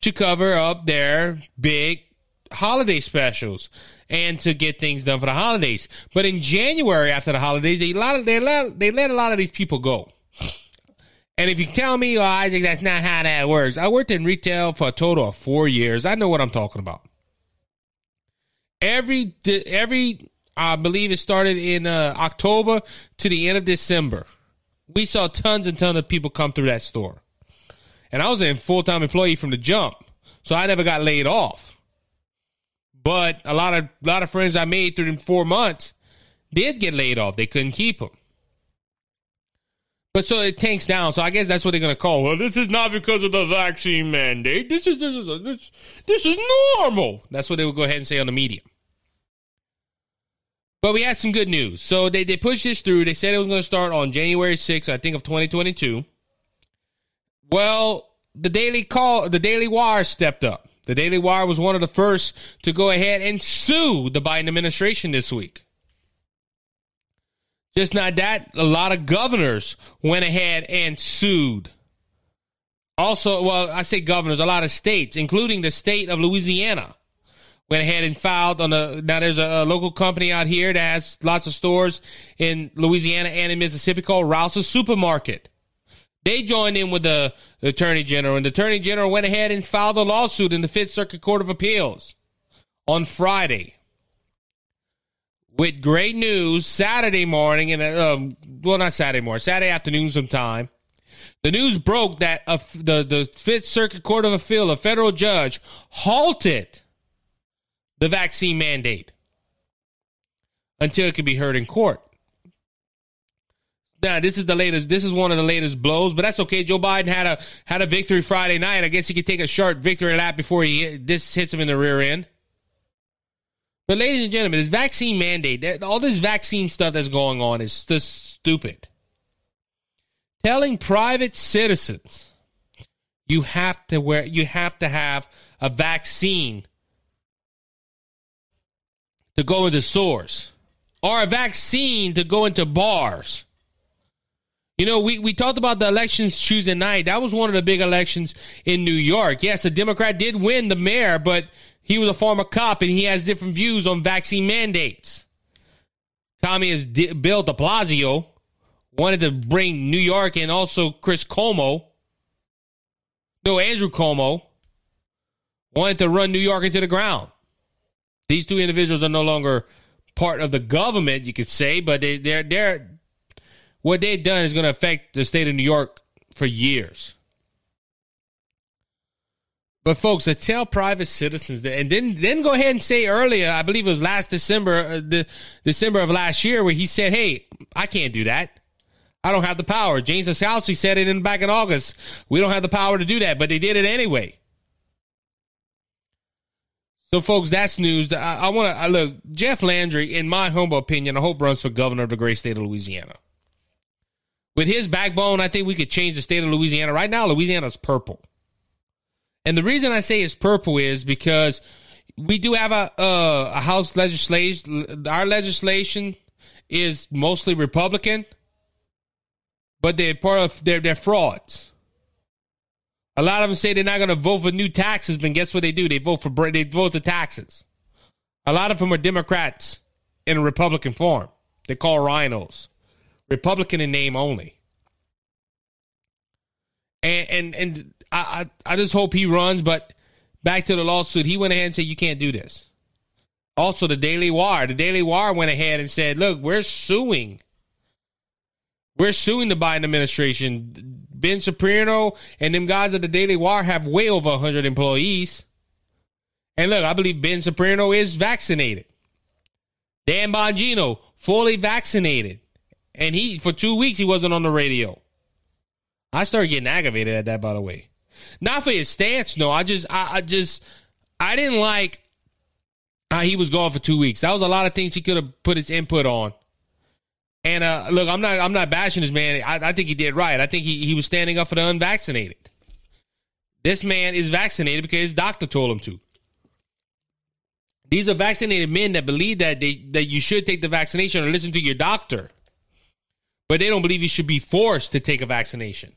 to cover up their big holiday specials and to get things done for the holidays. But in January, after the holidays, they, lot of, they, let, they let a lot of these people go. And if you tell me, oh, Isaac, that's not how that works. I worked in retail for a total of four years. I know what I'm talking about. Every every I believe it started in uh, October to the end of December. We saw tons and tons of people come through that store, and I was a full time employee from the jump, so I never got laid off. But a lot of a lot of friends I made through four months did get laid off. They couldn't keep them. But so it tanks down. So I guess that's what they're going to call. Well, this is not because of the vaccine mandate. This is this is this, this is normal. That's what they will go ahead and say on the media. But we had some good news. So they, they pushed this through. They said it was going to start on January 6th, I think, of 2022. Well, the Daily Call, the Daily Wire stepped up. The Daily Wire was one of the first to go ahead and sue the Biden administration this week. Just not that, a lot of governors went ahead and sued. Also, well, I say governors, a lot of states, including the state of Louisiana, went ahead and filed on the. Now, there's a, a local company out here that has lots of stores in Louisiana and in Mississippi called Rouse's Supermarket. They joined in with the Attorney General, and the Attorney General went ahead and filed a lawsuit in the Fifth Circuit Court of Appeals on Friday with great news Saturday morning and um, well, not Saturday morning, Saturday afternoon sometime. The news broke that a, the the Fifth Circuit Court of Appeal, a federal judge, halted the vaccine mandate until it could be heard in court. Now, this is the latest. This is one of the latest blows, but that's okay. Joe Biden had a had a victory Friday night. I guess he could take a short victory lap before he this hits him in the rear end. But ladies and gentlemen, this vaccine mandate, all this vaccine stuff that's going on is just stupid. Telling private citizens you have to wear you have to have a vaccine to go into stores or a vaccine to go into bars. You know, we, we talked about the elections Tuesday night. That was one of the big elections in New York. Yes, a Democrat did win the mayor, but he was a former cop and he has different views on vaccine mandates. Tommy is Bill de Blasio wanted to bring New York and also Chris Cuomo. No, Andrew Cuomo wanted to run New York into the ground. These two individuals are no longer part of the government, you could say, but they, they're they're what they've done is going to affect the state of New York for years. But folks, to tell private citizens that, and then then go ahead and say earlier, I believe it was last December, uh, the December of last year, where he said, "Hey, I can't do that. I don't have the power." Jen Psaki said it in back in August. We don't have the power to do that, but they did it anyway. So, folks, that's news. I, I want to look. Jeff Landry, in my humble opinion, I hope runs for governor of the great state of Louisiana. With his backbone, I think we could change the state of Louisiana. Right now, Louisiana's purple. And the reason I say it's purple is because we do have a uh, a House legislation. Our legislation is mostly Republican, but they're part of they're they're frauds. A lot of them say they're not going to vote for new taxes, but guess what they do? They vote for they vote for taxes. A lot of them are Democrats in a Republican form. They call RINOs, Republican in name only. And and and I I, I just hope he runs. But back to the lawsuit, he went ahead and said you can't do this. Also, the Daily Wire. The Daily Wire went ahead and said, look, we're suing. We're suing the Biden administration. Ben Shapiro and them guys at the Daily Wire have way over 100 employees. And look, I believe Ben Shapiro is vaccinated. Dan Bongino, fully vaccinated. And he, for two weeks, he wasn't on the radio. I started getting aggravated at that, by the way. Not for his stance, no. I just, I, I just, I didn't like how he was gone for two weeks. That was a lot of things he could have put his input on. And uh, look, I'm not I'm not bashing this man. I, I think he did right. I think he, he was standing up for the unvaccinated. This man is vaccinated because his doctor told him to. These are vaccinated men that believe that they that you should take the vaccination or listen to your doctor. But they don't believe you should be forced to take a vaccination.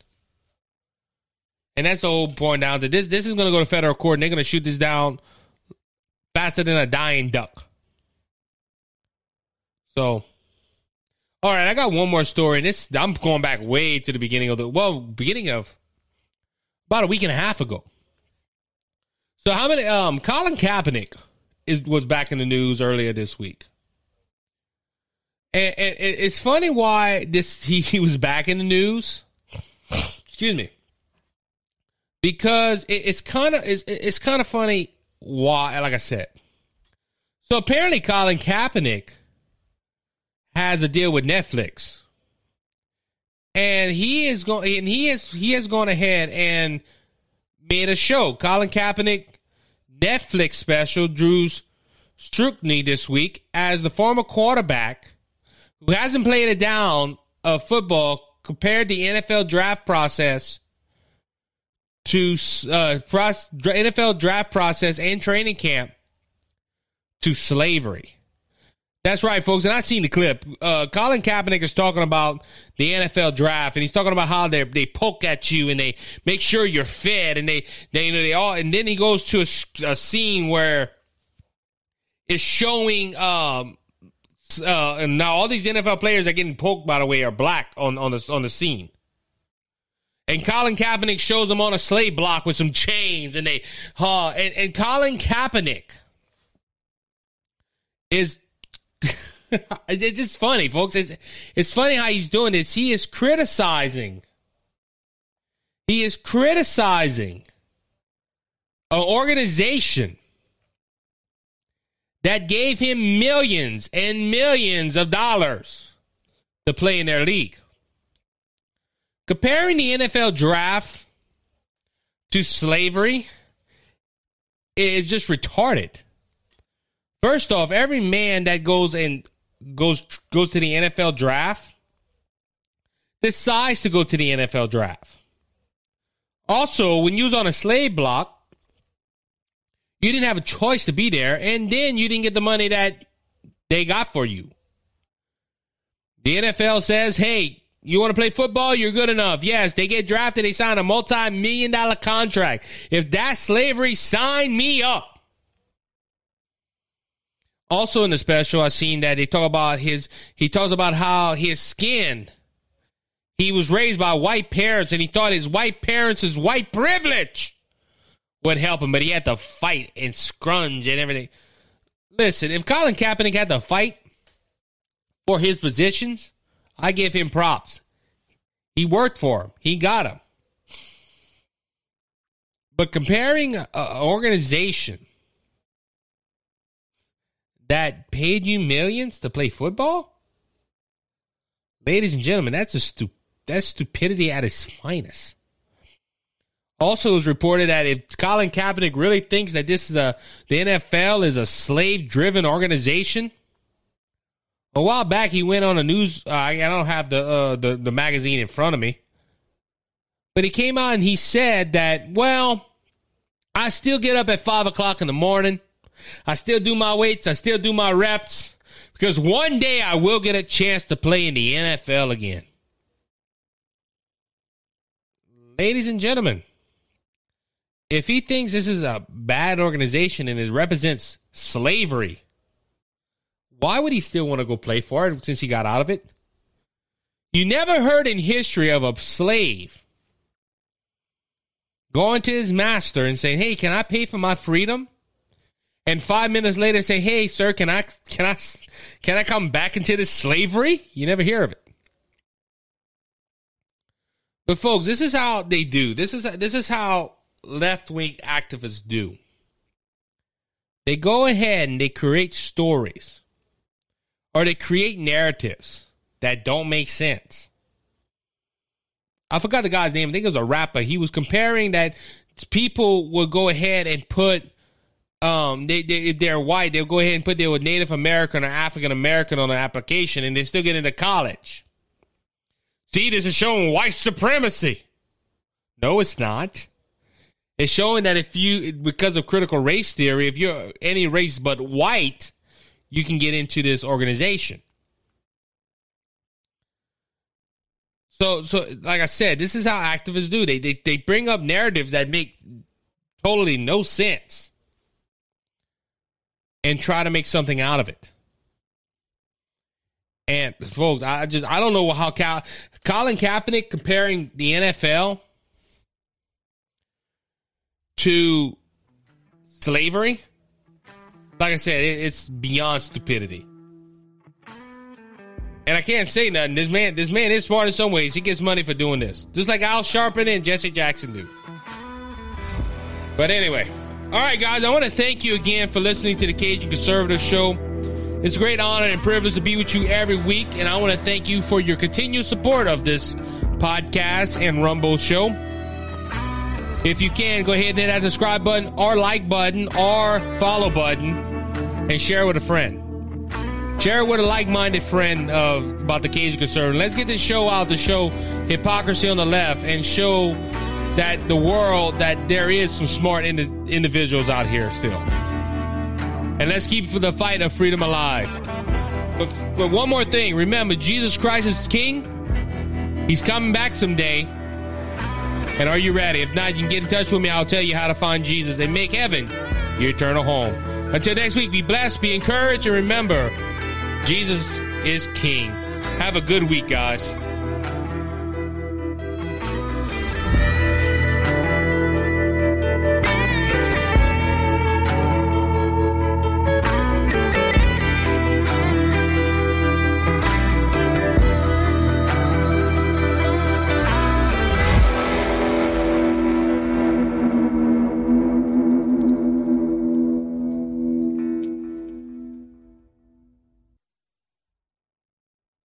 And that's the whole point down to this this is gonna go to federal court and they're gonna shoot this down faster than a dying duck. So, all right, I got one more story. And this I'm going back way to the beginning of the well, beginning of about a week and a half ago. So, how many? Um, Colin Kaepernick is was back in the news earlier this week. And, and it's funny why this he, he was back in the news. Excuse me. Because it, it's kind of it's, it's kind of funny why, like I said. So apparently, Colin Kaepernick has a deal with Netflix, and he is going and he is he has gone ahead and made a show. Colin Kaepernick Netflix special Drew's scrutiny this week as the former quarterback who hasn't played a down of football compared the NFL draft process to uh, NFL draft process and training camp to slavery. That's right, folks. And I seen the clip. Uh, Colin Kaepernick is talking about the NFL draft, and he's talking about how they they poke at you and they make sure you're fed, and they they you know they all. And then he goes to a, a scene where it's showing. Um, uh, and now all these NFL players are getting poked. By the way, are black on on the on the scene. And Colin Kaepernick shows them on a slave block with some chains, and they, uh, and, and Colin Kaepernick is, it's just funny, folks. It's, it's funny how he's doing this. He is criticizing, he is criticizing an organization that gave him millions and millions of dollars to play in their league. Comparing the NFL draft to slavery is just retarded. First off, every man that goes and goes goes to the NFL draft decides to go to the NFL draft. Also, when you was on a slave block, you didn't have a choice to be there, and then you didn't get the money that they got for you. The NFL says, hey, you want to play football? You're good enough. Yes, they get drafted. They sign a multi-million dollar contract. If that's slavery, sign me up. Also in the special, I seen that they talk about his. He talks about how his skin. He was raised by white parents, and he thought his white parents' white privilege would help him, but he had to fight and scrunch and everything. Listen, if Colin Kaepernick had to fight for his positions, I give him props. He worked for him. He got him. But comparing an organization that paid you millions to play football, ladies and gentlemen, that's a stu- that's stupidity at its finest. Also, it was reported that if Colin Kaepernick really thinks that this is a the NFL is a slave driven organization, a while back, he went on a news. Uh, I don't have the, uh, the the magazine in front of me, but he came out and he said that, well, I still get up at five o'clock in the morning. I still do my weights. I still do my reps because one day I will get a chance to play in the NFL again. Ladies and gentlemen, if he thinks this is a bad organization and it represents slavery, why would he still want to go play for it since he got out of it? You never heard in history of a slave going to his master and saying, "Hey, can I pay for my freedom?" And five minutes later, say, "Hey, sir, can I can I can I come back into this slavery?" You never hear of it. But folks, this is how they do. This is this is how left wing activists do. They go ahead and they create stories, or they create narratives that don't make sense. I forgot the guy's name. I think it was a rapper. He was comparing that people would go ahead and put um they, they they're white, they'll go ahead and put they were Native American or African American on the application and they still get into college. See, this is showing white supremacy. No, it's not. It's showing that if you because of critical race theory, if you're any race but white, you can get into this organization. So, so like I said, this is how activists do. They they they bring up narratives that make totally no sense and try to make something out of it. And folks, I just I don't know how Cal, Colin Kaepernick comparing the NFL to slavery. Like I said, it, it's beyond stupidity. And I can't say nothing. This man, this man is smart in some ways. He gets money for doing this, just like Al Sharpton and Jesse Jackson do. But anyway, all right, guys. I want to thank you again for listening to the Cajun Conservative Show. It's a great honor and privilege to be with you every week, and I want to thank you for your continued support of this podcast and Rumble show. If you can, go ahead and hit that subscribe button or like button or follow button and share with a friend. Share with a like-minded friend of about the Cajun Conservative. Let's get this show out to show hypocrisy on the left and show that the world that there is some smart ind- individuals out here still. And let's keep the fight of freedom alive. But, but one more thing, remember Jesus Christ is King. He's coming back someday. And are you ready? If not, you can get in touch with me. I'll tell you how to find Jesus and make heaven your eternal home. Until next week, be blessed, be encouraged, and remember, Jesus is King. Have a good week, guys.